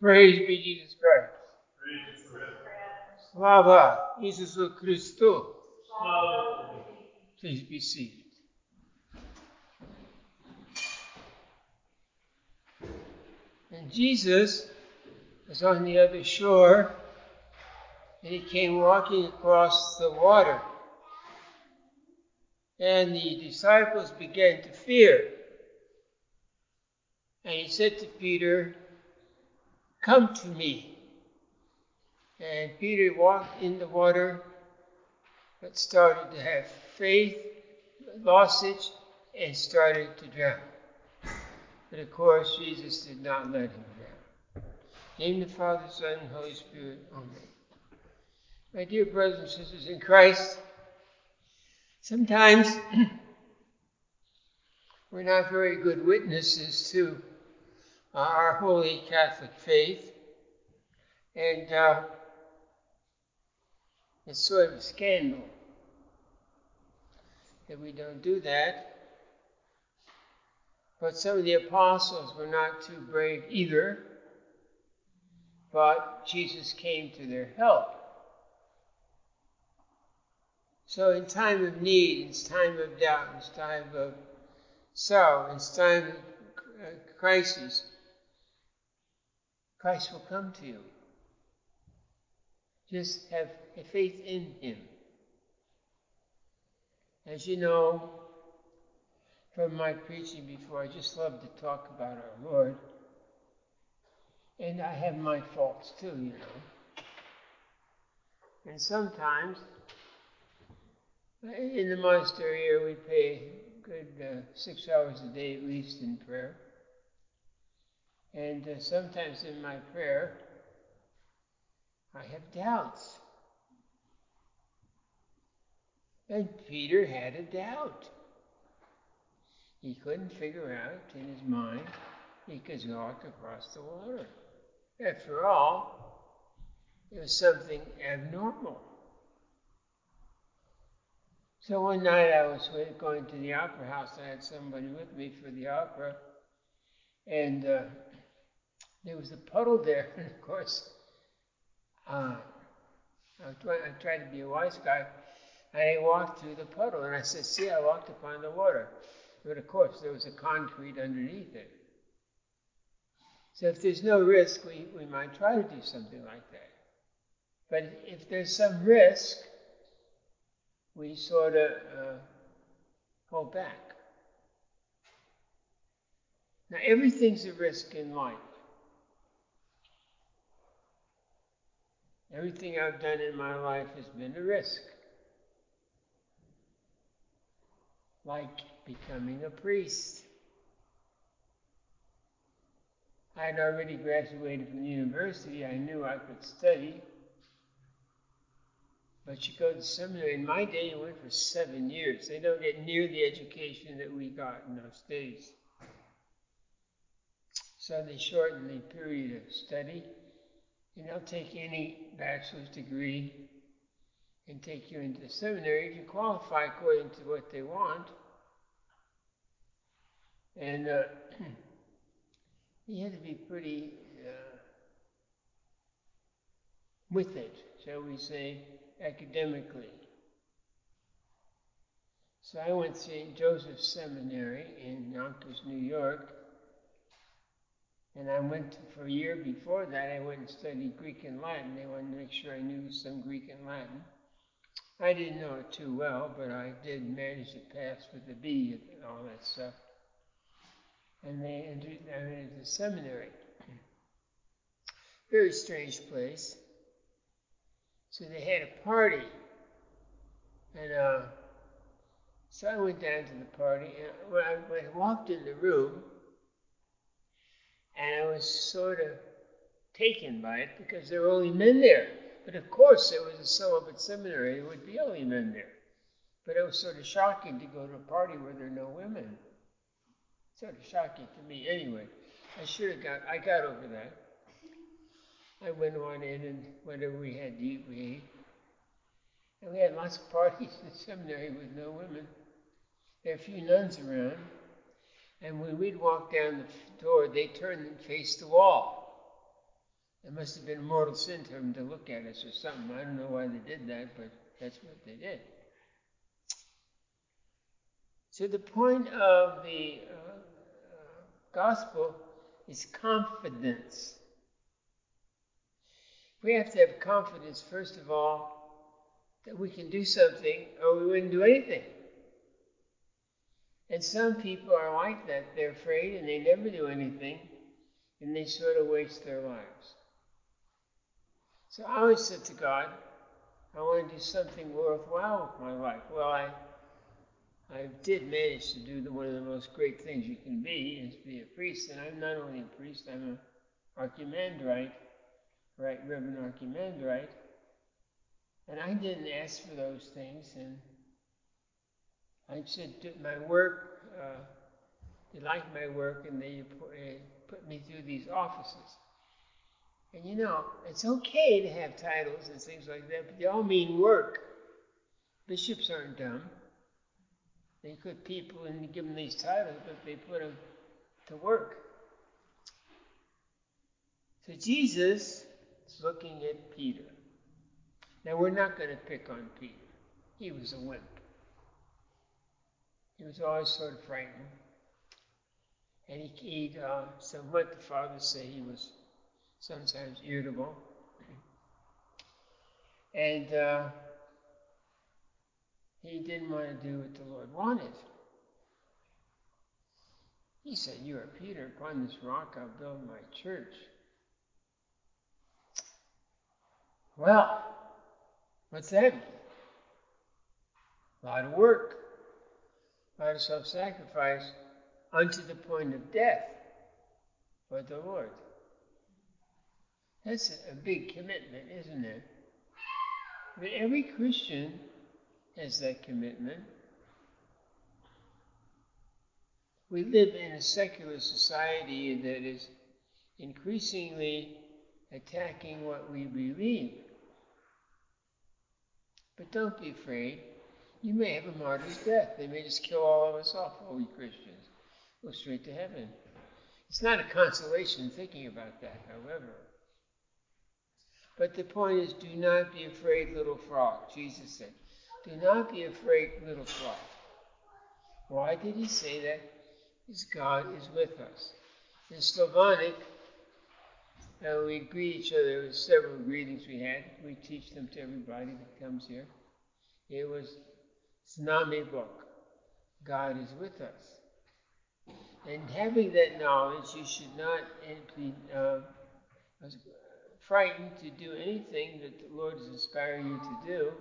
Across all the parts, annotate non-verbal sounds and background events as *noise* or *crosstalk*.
Praise be Jesus Christ. Slava Isusu Christu. Please be seated. And Jesus was on the other shore, and he came walking across the water. And the disciples began to fear. And he said to Peter, Come to me. And Peter walked in the water, but started to have faith, lost it, and started to drown. But of course, Jesus did not let him drown. Name the Father, Son, and Holy Spirit. Amen. My dear brothers and sisters in Christ, sometimes *clears throat* we're not very good witnesses to our holy Catholic faith, and uh, it's sort of a scandal that we don't do that. But some of the apostles were not too brave either, but Jesus came to their help. So, in time of need, in time of doubt, in time of sorrow, in time of uh, crisis, Christ will come to you. Just have a faith in Him. As you know from my preaching before, I just love to talk about our Lord. And I have my faults too, you know. And sometimes, in the monastery here, we pay good uh, six hours a day at least in prayer. And uh, sometimes in my prayer, I have doubts. And Peter had a doubt. He couldn't figure out in his mind he could walk across the water. After all, it was something abnormal. So one night I was going to the opera house. I had somebody with me for the opera. And uh, there was a puddle there. *laughs* And of course, uh, I, trying, I tried to be a wise guy. And I walked through the puddle. And I said, See, I walked upon the water. But of course, there was a concrete underneath it. So if there's no risk, we, we might try to do something like that. But if there's some risk, we sort of uh, hold back. Now, everything's a risk in life. Everything I've done in my life has been a risk. Like becoming a priest. I had already graduated from the university. I knew I could study. But you go to seminary. In my day, you went for seven years. They don't get near the education that we got in those days. So they shortened the period of study. And they'll take any bachelor's degree and take you into the seminary if you qualify according to what they want. And uh, *clears throat* you had to be pretty uh, with it, shall we say, academically. So I went to St. Joseph's Seminary in Yonkers, New York, and I went for a year before that, I went and studied Greek and Latin. They wanted to make sure I knew some Greek and Latin. I didn't know it too well, but I did manage to pass with a B and all that stuff. And they entered, I went the seminary. Very strange place. So they had a party. And uh, so I went down to the party. And when I, when I walked in the room, and I was sort of taken by it because there were only men there. But of course, it was a celibate seminary, there would be only men there. But it was sort of shocking to go to a party where there are no women. Sort of shocking to me. Anyway, I should have got, I got over that. I went on in and whatever we had to eat, we ate. And we had lots of parties *laughs* in the seminary with no women. There were a few nuns around. And when we'd walk down the door, they turned and faced the wall. It must have been a mortal sin to them to look at us or something. I don't know why they did that, but that's what they did. So the point of the uh, uh, gospel is confidence. We have to have confidence, first of all, that we can do something or we wouldn't do anything. And some people are like that. They're afraid and they never do anything and they sort of waste their lives. So I always said to God, I want to do something worthwhile with my life. Well, I I did manage to do the, one of the most great things you can be is be a priest. And I'm not only a priest, I'm an archimandrite, right, Reverend archimandrite. And I didn't ask for those things. And I said, my work, uh, they liked my work, and they put, uh, put me through these offices. And you know, it's okay to have titles and things like that, but they all mean work. Bishops aren't dumb. They put people and give them these titles, but they put them to work. So Jesus is looking at Peter. Now we're not going to pick on Peter. He was a wimp. He was always sort of frightened. And he, he uh, the fathers say he was sometimes irritable. And uh, he didn't want to do what the Lord wanted. He said, You are Peter, upon this rock I'll build my church. Well, what's that mean? A lot of work, of self sacrifice, unto the point of death for the Lord. That's a big commitment, isn't it? But every Christian has that commitment. We live in a secular society that is increasingly attacking what we believe. But don't be afraid. You may have a martyr's death. They may just kill all of us off, all we Christians. Go straight to heaven. It's not a consolation thinking about that, however. But the point is, do not be afraid, little frog, Jesus said. Do not be afraid, little flock. Why did he say that? Because God is with us. In Slavonic, uh, we greet each other. There were several greetings we had. We teach them to everybody that comes here. It was S nami Bog. God is with us. And having that knowledge, you should not be uh, frightened to do anything that the Lord is inspiring you to do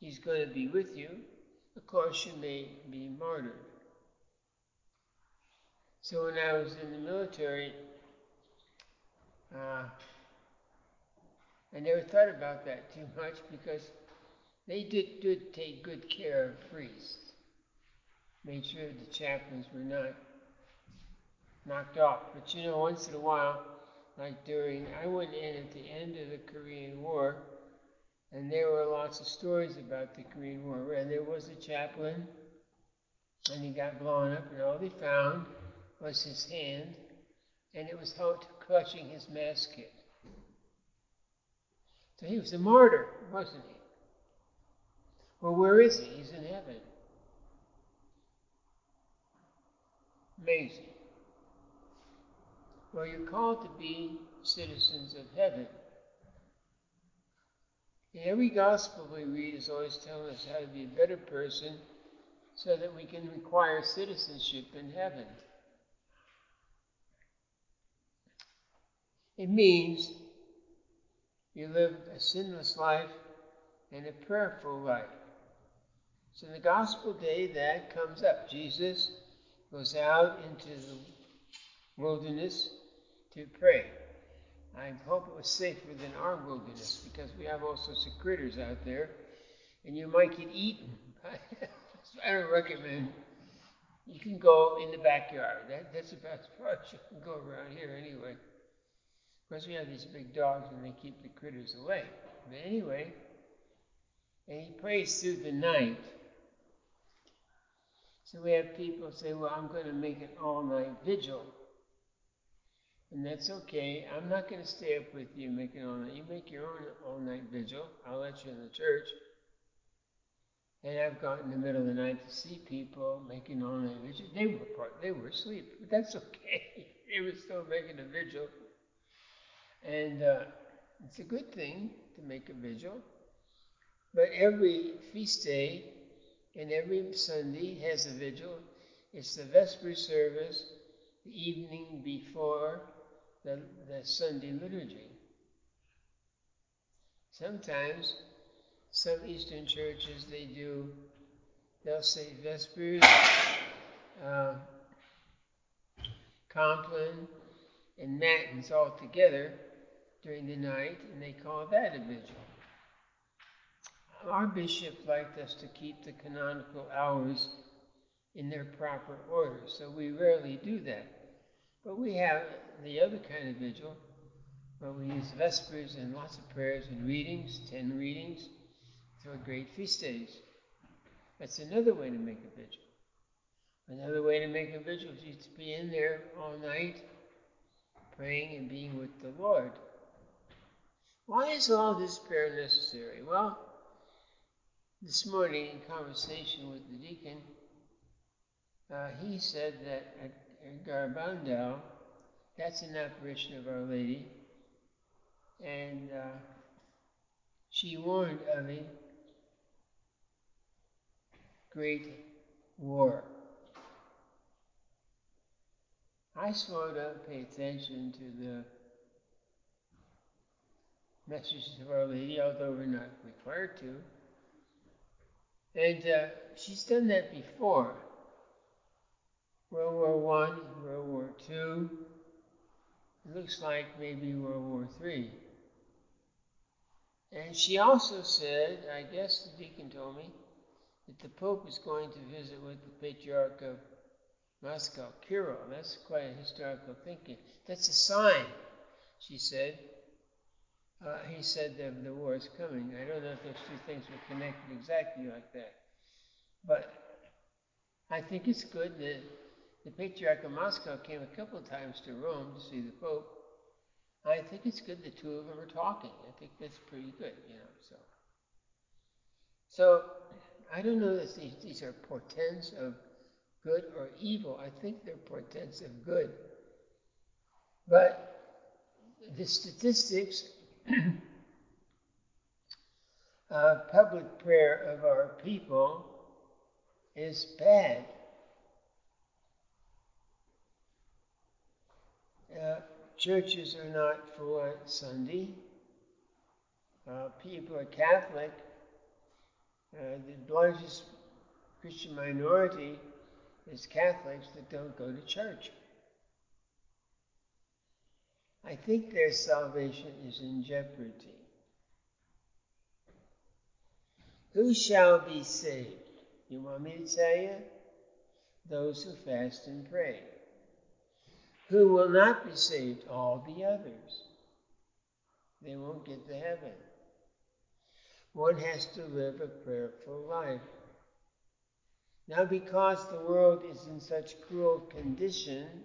He's going to be with you. Of course, you may be martyred. So when I was in the military, uh, I never thought about that too much because they did, did take good care of priests. Made sure the chaplains were not knocked off. But you know, once in a while, like during, I went in at the end of the Korean War and there were lots of stories about the Korean War. And there was a chaplain, and he got blown up, and all they found was his hand, and it was clutching his mass kit. So he was a martyr, wasn't he? Well, where is he? He's in heaven. Amazing. Well, you're called to be citizens of heaven. And Every gospel we read is always telling us how to be a better person so that we can acquire citizenship in heaven. It means you live a sinless life and a prayerful life. So the gospel day that comes up, Jesus goes out into the wilderness to pray. I hope it was safer than our wilderness because we have all sorts of critters out there and you might get eaten. *laughs* I don't recommend. You can go in the backyard. That, that's about as far as you can go around here anyway. Of course, we have these big dogs and they keep the critters away. But anyway, and he prays through the night. So we have people say, well, I'm going to make an all night vigil. And that's okay. I'm not going to stay up with you making all night. You make your own all night vigil. I'll let you in the church. And I've gone in the middle of the night to see people making all night vigil. They were part, they were asleep, but that's okay. *laughs* they were still making a vigil. And uh, it's a good thing to make a vigil. But every feast day and every Sunday has a vigil. It's the Vesper service, the evening before the, the Sunday liturgy. Sometimes some Eastern churches they do they'll say Vespers, uh, Compline, and Matins all together during the night, and they call that a vigil. Our bishop liked us to keep the canonical hours in their proper order, so we rarely do that. But we have the other kind of vigil, where we use Vespers and lots of prayers and readings, ten readings, for great feast days. That's another way to make a vigil. Another way to make a vigil is to be in there all night, praying and being with the Lord. Why is all this prayer necessary? Well, this morning in conversation with the deacon, uh, he said that at, Garabandal, that's an apparition of Our Lady, and uh, she warned of a great war. I swore to pay attention to the messages of Our Lady, although we're not required to. And uh, she's done that before. World War One, World War Two. It looks like maybe World War Three. And she also said, I guess the deacon told me, that the Pope is going to visit with the Patriarch of Moscow, Kirill. That's quite a historical thinking. That's a sign, she said. Uh, he said that the war is coming. I don't know if those two things were connected exactly like that. But I think it's good that the Patriarch of Moscow came a couple of times to Rome to see the Pope. I think it's good the two of them are talking. I think that's pretty good, you know. So, so I don't know if these, these are portents of good or evil. I think they're portents of good. But the statistics of public prayer of our people is bad. Uh, churches are not full on Sunday. Uh, people are Catholic. Uh, the largest Christian minority is Catholics that don't go to church. I think their salvation is in jeopardy. Who shall be saved? You want me to tell you? Those who fast and pray. Who will not be saved? All the others. They won't get to heaven. One has to live a prayerful life. Now, because the world is in such cruel condition,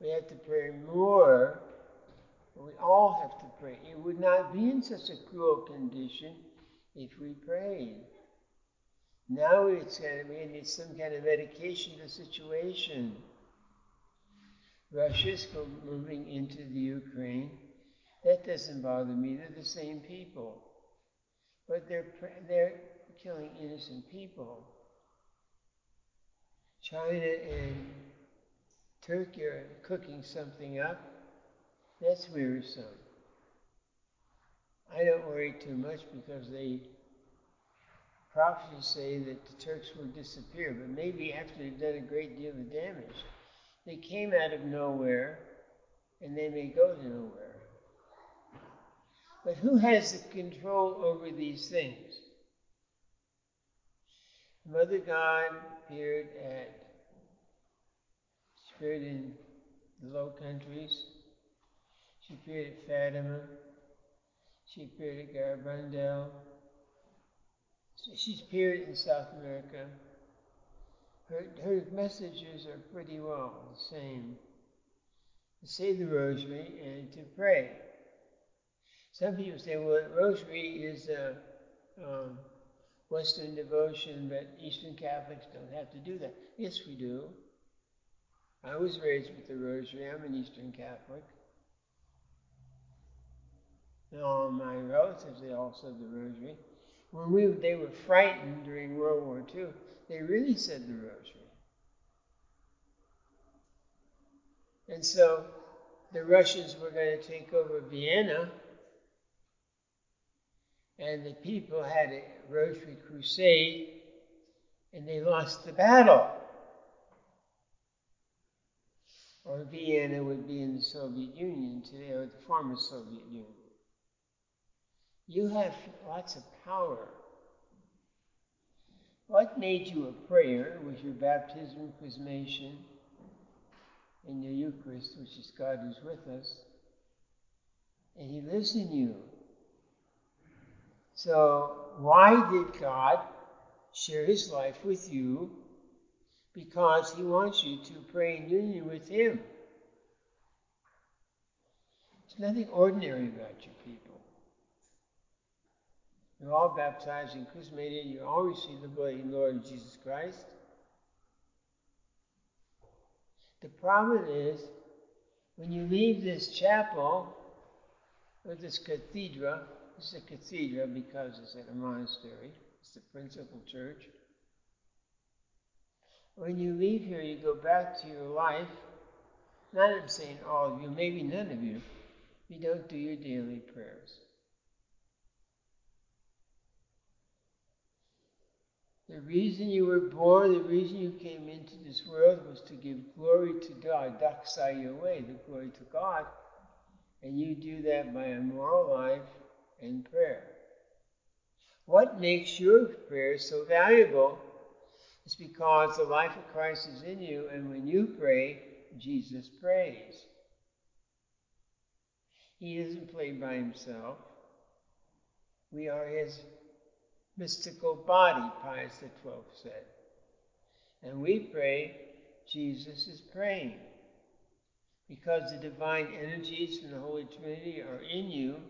we have to pray more. We all have to pray. It would not be in such a cruel condition if we prayed. Now it's kind of, we need some kind of medication to the situation. Russia's moving into the Ukraine. That doesn't bother me. They're the same people. But they're, they're killing innocent people. China and Turkey are cooking something up. That's wearisome. I don't worry too much because they prophecies say that the Turks will disappear, but maybe after they've done a great deal of damage. They came out of nowhere and they may go to nowhere. But who has the control over these things? Mother God appeared at appeared in the Low Countries. She appeared at Fatima. She appeared at Garabandal. She's appeared in South America. her, her messages are pretty well the same. To say the rosary and to pray. Some people say, well, rosary is a um, Western devotion, but Eastern Catholics don't have to do that. Yes, we do. I was raised with the rosary. I'm an Eastern Catholic. And all my relatives, they all said the rosary. When we, they were frightened during World War II, they really said the rosary. And so the Russians were going to take over Vienna, and the people had a rosary crusade, and they lost the battle. Or Vienna would be in the Soviet Union today, or the former Soviet Union. You have lots of power. What made you a prayer was your baptism, chrismation, and your Eucharist, which is God who's with us. And He lives in you. So, why did God share His life with you? Because He wants you to pray in union with Him. There's nothing ordinary about you people. You're all baptized and chrismated. You all receive the blood of the Lord Jesus Christ. The problem is, when you leave this chapel, or this cathedral, this is a cathedral because it's at a monastery, it's the principal church. When you leave here, you go back to your life. Not I'm saying all of you, maybe none of you, you don't do your daily prayers. The reason you were born, the reason you came into this world was to give glory to God, doxa Yahweh, the glory to God. And you do that by a moral life and prayer. What makes your prayer so valuable is because the life of Christ is in you, and when you pray, Jesus prays. He doesn't play by himself. We are his mystical body, Pius XII said. And we pray, Jesus is praying. Because the divine energies from the Holy Trinity are in you,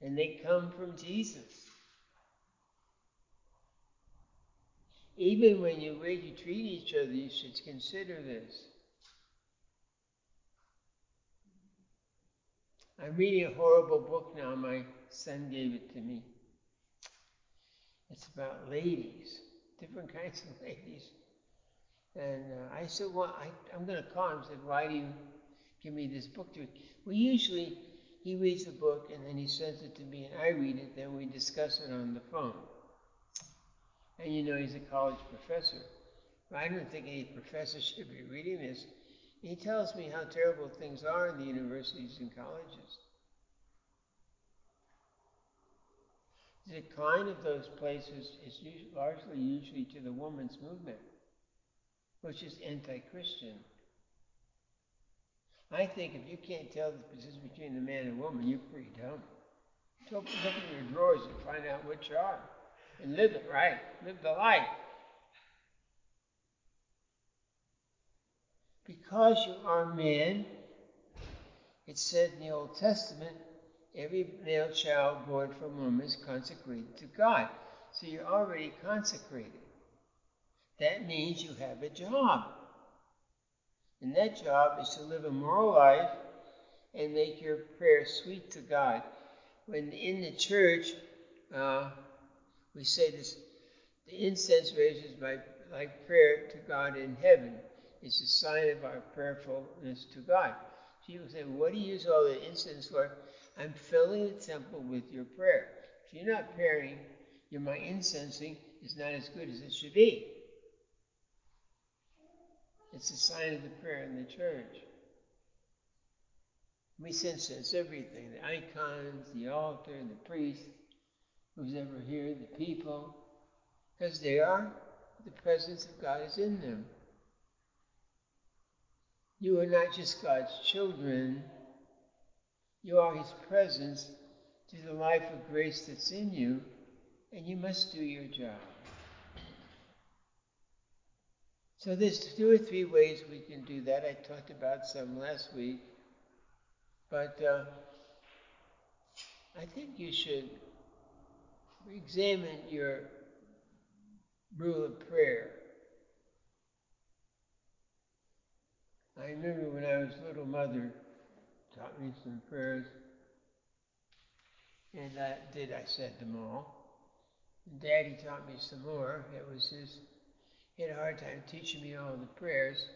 and they come from Jesus. Even when you way you treat each other, you should consider this. I'm reading a horrible book now. My son gave it to me. It's about ladies, different *laughs* kinds of ladies. And uh, I said, well, I, I'm going to call him. I said, why do you give me this book to read? Well, usually he reads a book and then he sends it to me and I read it, then we discuss it on the phone. And you know he's a college professor. I don't think any professor should be reading this. He tells me how terrible things are in the universities and colleges. The decline of those places is largely usually to the women's movement, which is anti-Christian. I think if you can't tell the difference between a man and a woman, you're pretty dumb. So in your drawers and find out which are. And live it right. Live the life. Because you are men, it said in the Old Testament, every male child born from woman is consecrated to God. So you're already consecrated. That means you have a job. And that job is to live a moral life and make your prayer sweet to God. When in the church, uh, we say this the incense raises my, prayer to God in heaven. It's a sign of our prayerfulness to God. People say, What do you use all the incense for? I'm filling the temple with your prayer. If you're not praying, your my incensing is not as good as it should be. It's a sign of the prayer in the church. We incense everything the icons, the altar, the priest, who's ever here, the people, because they are, the presence of God is in them. You are not just God's children, you are His presence to the life of grace that's in you, and you must do your job. So there's two or three ways we can do that. I talked about some last week. But uh, I think you should examine your rule of prayer. I remember when I was little, mother taught me some prayers, and I did. I said them all. And Daddy taught me some more. It was just He had a hard time teaching me all the prayers,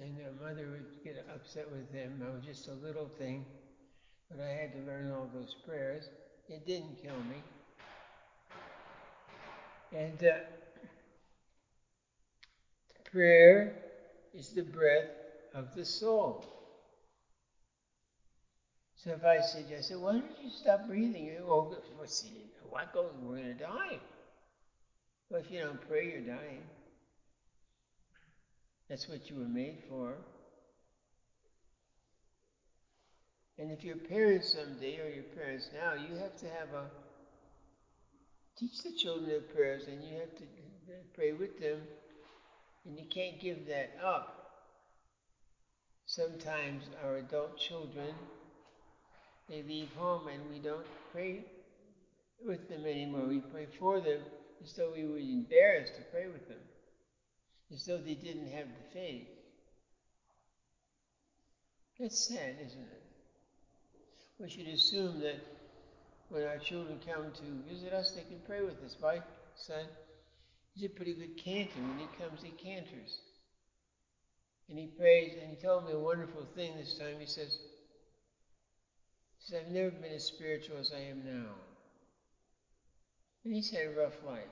and mother would get upset with him. I was just a little thing, but I had to learn all those prayers. It didn't kill me. And uh, prayer is the breath of the soul. So if I said, I said, why don't you stop breathing? You go, well, see, what goes? We're going to die. Well, if you don't pray, you're dying. That's what you were made for. And if you're parents someday or your parents now, you have to have a teach the children their prayers and you have to pray with them and you can't give that up. Sometimes our adult children they leave home and we don't pray with them anymore. We pray for them as though we were embarrassed to pray with them, as though they didn't have the faith. That's sad, isn't it? We should assume that when our children come to visit us, they can pray with us. My son, he's a pretty good cantor. When he comes, he canters. And he prays, and he told me a wonderful thing this time. He says, he says I've never been as spiritual as I am now. And he's had a rough life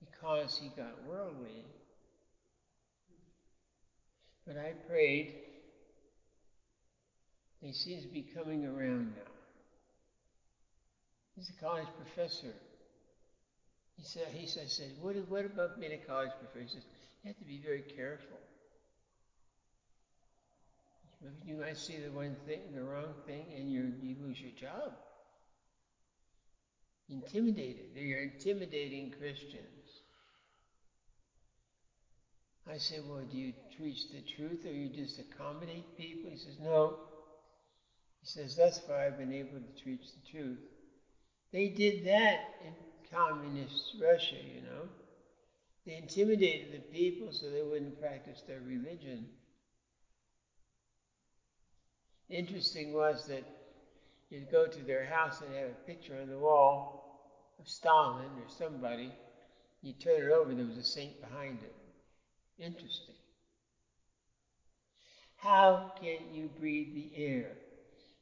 because he got worldly. But I prayed. He seems to be coming around now. He's a college professor. He said, he said, I said, what, what about being a college professor? He says, you have to be very careful. You might see the one thing, the wrong thing, and you you lose your job. Intimidated. You're intimidating Christians. I said, well, do you preach the truth or you just accommodate people? He says, no. He says, thus far I've been able to preach the truth. They did that in communist Russia, you know. They intimidated the people so they wouldn't practice their religion. Interesting was that you'd go to their house and have a picture on the wall of Stalin or somebody. You turn it over, there was a saint behind it. Interesting. How can you breathe the air?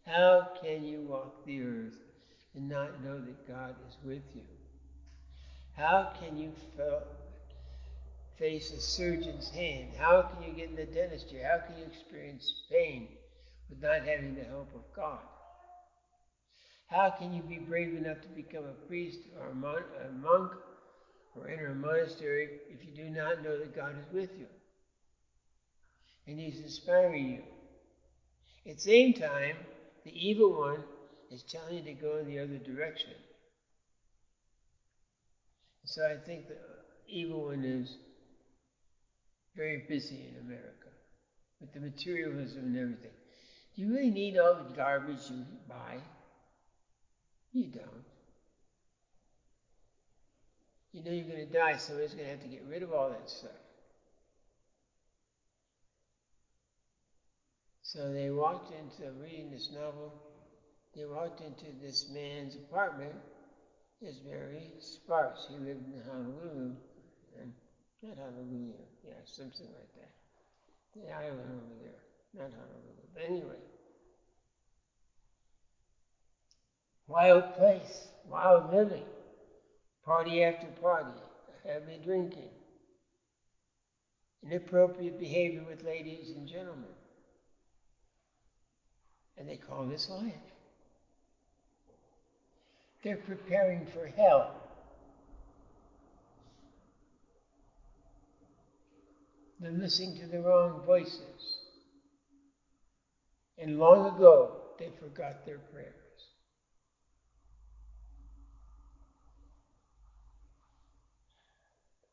How can you walk the earth and not know that God is with you? How can you face a surgeon's hand? How can you get in the dentistry? How can you experience pain with not having the help of God? How can you be brave enough to become a priest or a, mon- a monk or enter a monastery if you do not know that God is with you? And He's inspiring you. At the same time, the evil one is telling you to go in the other direction. So I think the evil one is very busy in America with the materialism and everything. Do you really need all the garbage you buy? You don't. You know you're going to die, somebody's going to have to get rid of all that stuff. So they walked into reading this novel. They walked into this man's apartment. It's very sparse. He lived in Honolulu, and not Honolulu, yeah, something like that. The island over there, not Honolulu. But anyway, wild place, wild living, party after party, heavy drinking, inappropriate behavior with ladies and gentlemen. And they call this life. They're preparing for hell. They're listening to the wrong voices. And long ago, they forgot their prayers.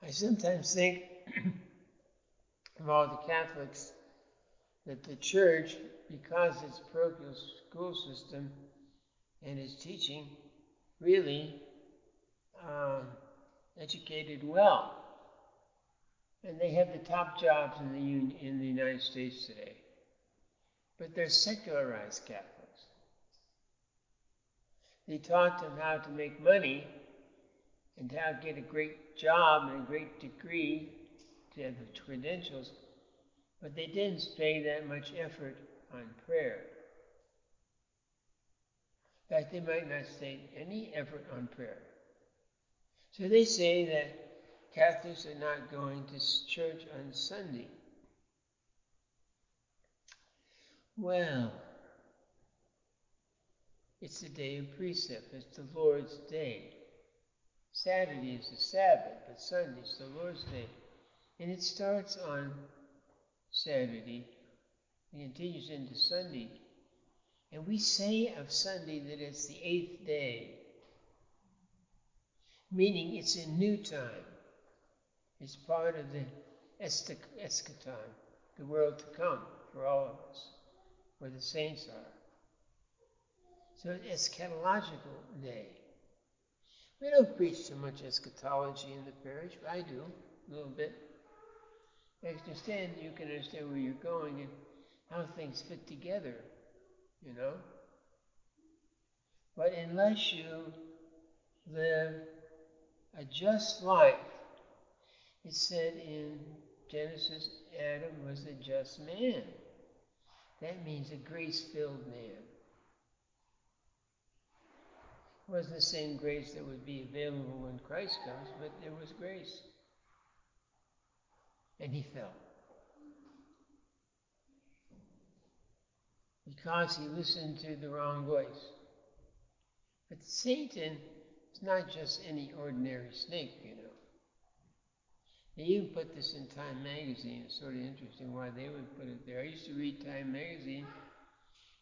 I sometimes think *clears throat* of all the Catholics that the church, because its parochial school system and its teaching, really um, educated well. And they have the top jobs in the, in the United States today. But they're secularized Catholics. They taught them how to make money and how to get a great job and a great degree to have the credentials, but they didn't pay that much effort on prayer. Fact, they might not say any effort on prayer. So they say that Catholics are not going to church on Sunday. Well, it's the day of precept, it's the Lord's day. Saturday is the Sabbath, but Sunday is the Lord's day. And it starts on Saturday and continues into Sunday. And we say of Sunday that it's the eighth day, meaning it's a new time. It's part of the eschaton, the world to come for all of us, where the saints are. So it's eschatological day. We don't preach so much eschatology in the parish. But I do, a little bit. I understand you can understand where you're going and how things fit together, you know. But unless you live a just life, it said in Genesis, Adam was a just man. That means a grace filled man It wasn't the same grace that would be available when Christ comes, but there was grace. And he fell. Because he listened to the wrong voice. But Satan is not just any ordinary snake, you know. They even put this in Time magazine. It's sort of interesting why they would put it there. I used to read Time magazine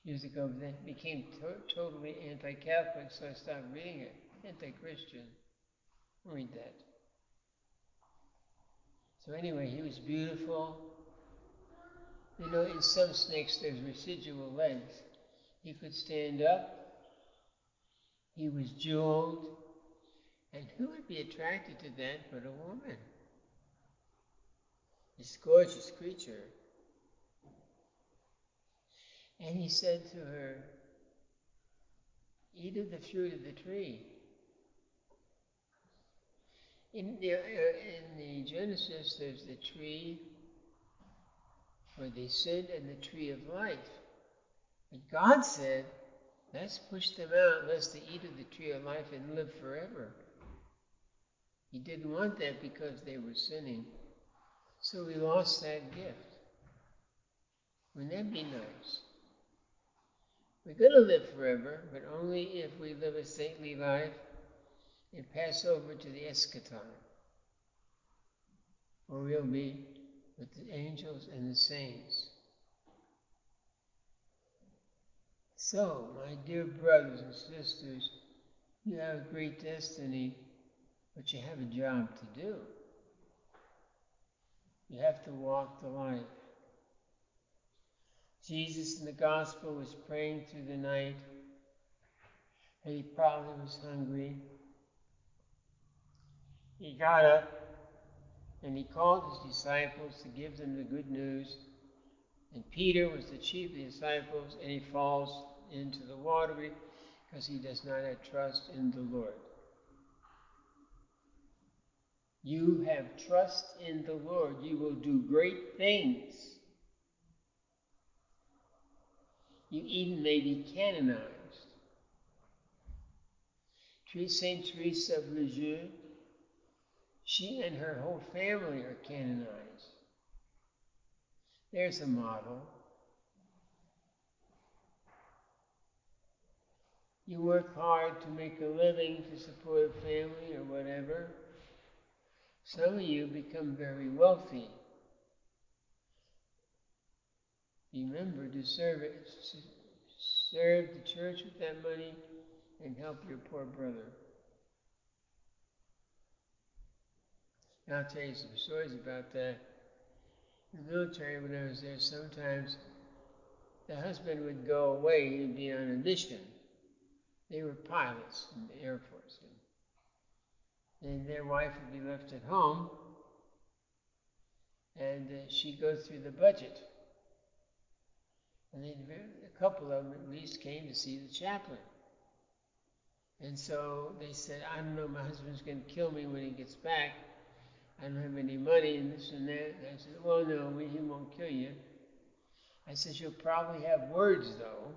years ago, but then became to- totally anti-Catholic, so I stopped reading it. Anti-Christian. Read that. So anyway, he was beautiful. You know, in some snakes there's residual length. He could stand up. He was jeweled. And who would be attracted to that but a woman? This gorgeous creature. And he said to her, Eat of the fruit of the tree. In the, uh, in the Genesis, there's the tree where they sinned and the tree of life. But God said, let's push them out lest they eat of the tree of life and live forever. He didn't want that because they were sinning. So we lost that gift. Wouldn't that be nice? We're going to live forever, but only if we live a saintly life and pass over to the eschaton, where we'll be with the angels and the saints. So, my dear brothers and sisters, you have a great destiny, but you have a job to do. You have to walk the life. Jesus in the gospel was praying through the night, and he probably was hungry. He got up and he called his disciples to give them the good news. And Peter was the chief of the disciples, and he falls into the water because he does not have trust in the Lord. You have trust in the Lord, you will do great things. you even may be canonized. St. Teresa of Lisieux, she and her whole family are canonized. There's a model. You work hard to make a living to support a family or whatever. Some of you become very wealthy. Remember to serve it, serve the church with that money and help your poor brother. And I'll tell you some stories about that. In the military, when I was there, sometimes the husband would go away, he'd be on a mission. They were pilots in the Air Force. And their wife would be left at home, and uh, she'd go through the budget. And then a couple of them at least came to see the chaplain. And so they said, I don't know, my husband's going to kill me when he gets back. I don't have any money and this and that. And I said, Well, no, we, he won't kill you. I said, You'll probably have words, though.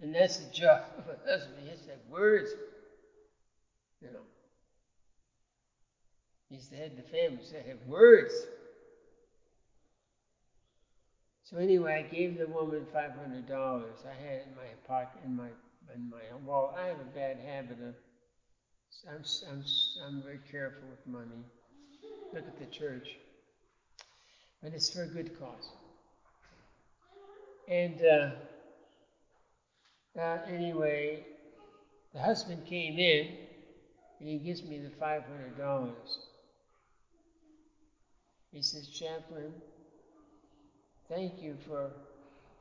And that's the job of a husband. He has to have words. You know. He's the head of the family, so have words. So anyway, I gave the woman five hundred dollars. I had in my pocket, in my in my wallet. I have a bad habit of. I'm I'm I'm very careful with money. Look at the church, but it's for a good cause. And uh, uh, anyway, the husband came in, and he gives me the five hundred dollars. He says, Chaplain, thank you for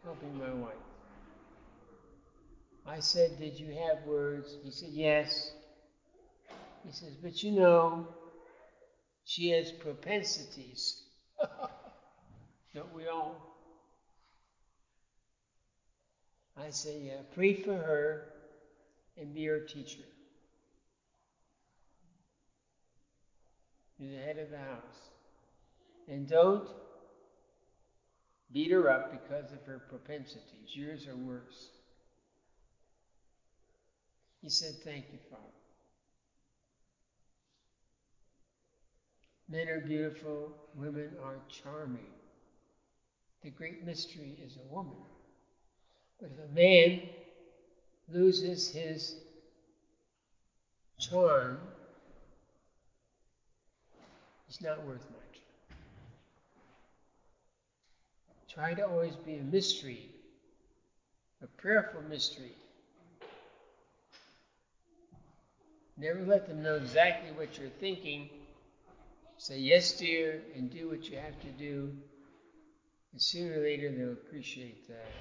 helping my wife. I said, Did you have words? He said, Yes. He says, But you know, she has propensities. *laughs* Don't we all? I say, Yeah, pray for her and be her teacher. You're the head of the house. And don't beat her up because of her propensities. Yours are worse. He said, Thank you, Father. Men are beautiful, women are charming. The great mystery is a woman. But if a man loses his charm, he's not worth much. Try to always be a mystery, a prayerful mystery. Never let them know exactly what you're thinking. Say yes, dear, and do what you have to do. And sooner or later, they'll appreciate that.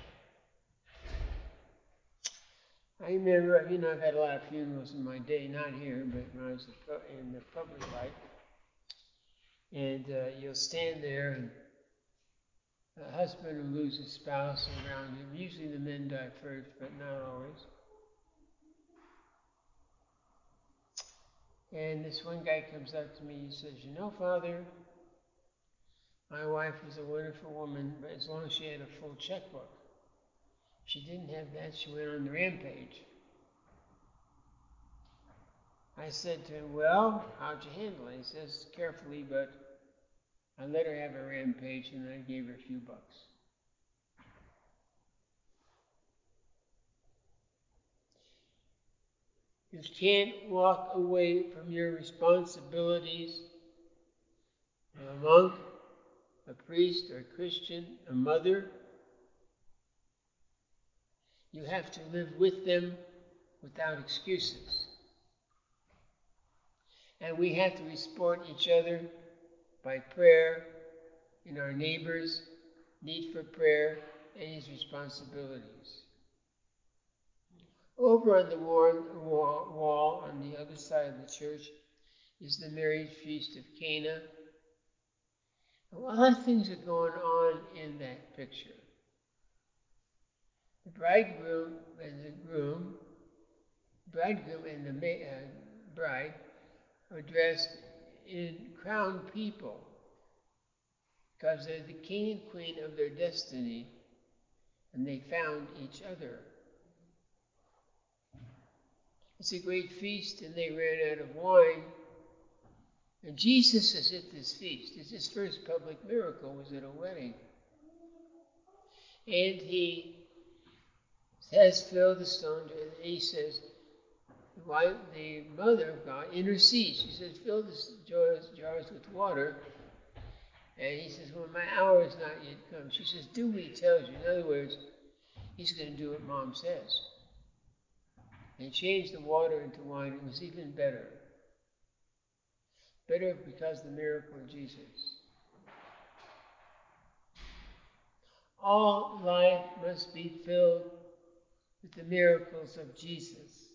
I remember, you know, I've had a lot of funerals in my day, not here, but when I was in the public life. And uh, you'll stand there, and a husband will lose his spouse around him. Usually the men die first, but not always. And this one guy comes up to me, he says, You know, Father, my wife was a wonderful woman, but as long as she had a full checkbook. She didn't have that, she went on the rampage. I said to him, Well, how'd you handle it? He says, Carefully, but I let her have a rampage and I gave her a few bucks. You can't walk away from your responsibilities. A monk, a priest, or a Christian, a mother. You have to live with them without excuses. And we have to support each other by prayer in our neighbors' need for prayer and his responsibilities. Over on the wall, on the other side of the church is the marriage feast of Cana. A lot of things are going on in that picture. The bridegroom and the groom, bridegroom and the ma- uh, bride are dressed in crown people because they're the king and queen of their destiny and they found each other. It's a great feast, and they ran out of wine. And Jesus is at this feast. It's his first public miracle was at a wedding. And he has filled the stone, and he says, wife, the mother of God intercedes. She says, fill the jars, jars with water. And he says, well, my hour is not yet come. She says, do what he tells you. In other words, he's going to do what mom says and changed the water into wine. It was even better. Better because the miracle of Jesus. All life must be filled with the miracles of Jesus,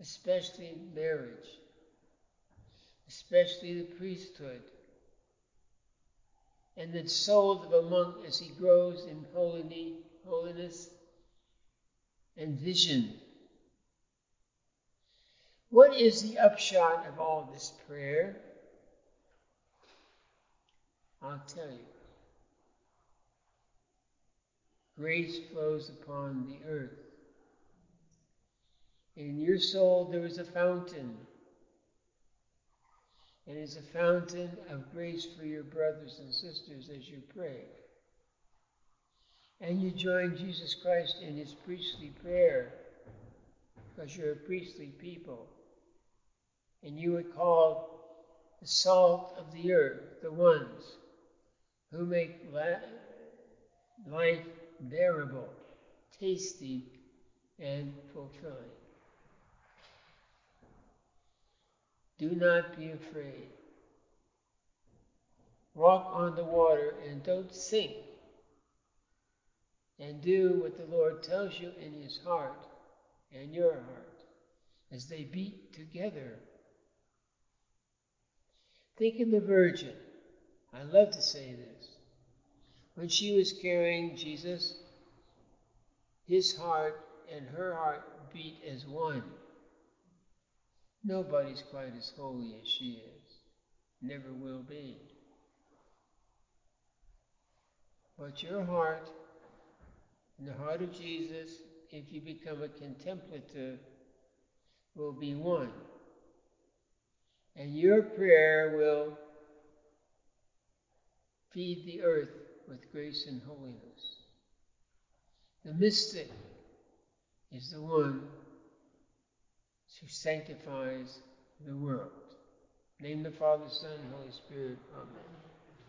especially marriage, especially the priesthood, and the soul of a monk as he grows in holiness and vision. What is the upshot of all this prayer? I'll tell you. Grace flows upon the earth. In your soul there is a fountain. And it is a fountain of grace for your brothers and sisters as you pray. And you join Jesus Christ in his priestly prayer because you're a priestly people. And you are called the salt of the earth, the ones who make life bearable, tasty, and fulfilling. Do not be afraid. Walk on the water and don't sink. And do what the Lord tells you in his heart and your heart as they beat together. Think of the Virgin. I love to say this. When she was carrying Jesus, his heart and her heart beat as one. Nobody's quite as holy as she is, never will be. But your heart and the heart of Jesus, if you become a contemplative, will be one. And your prayer will feed the earth with grace and holiness. The mystic is the one who sanctifies the world. Name the Father, Son, Holy Spirit. Amen.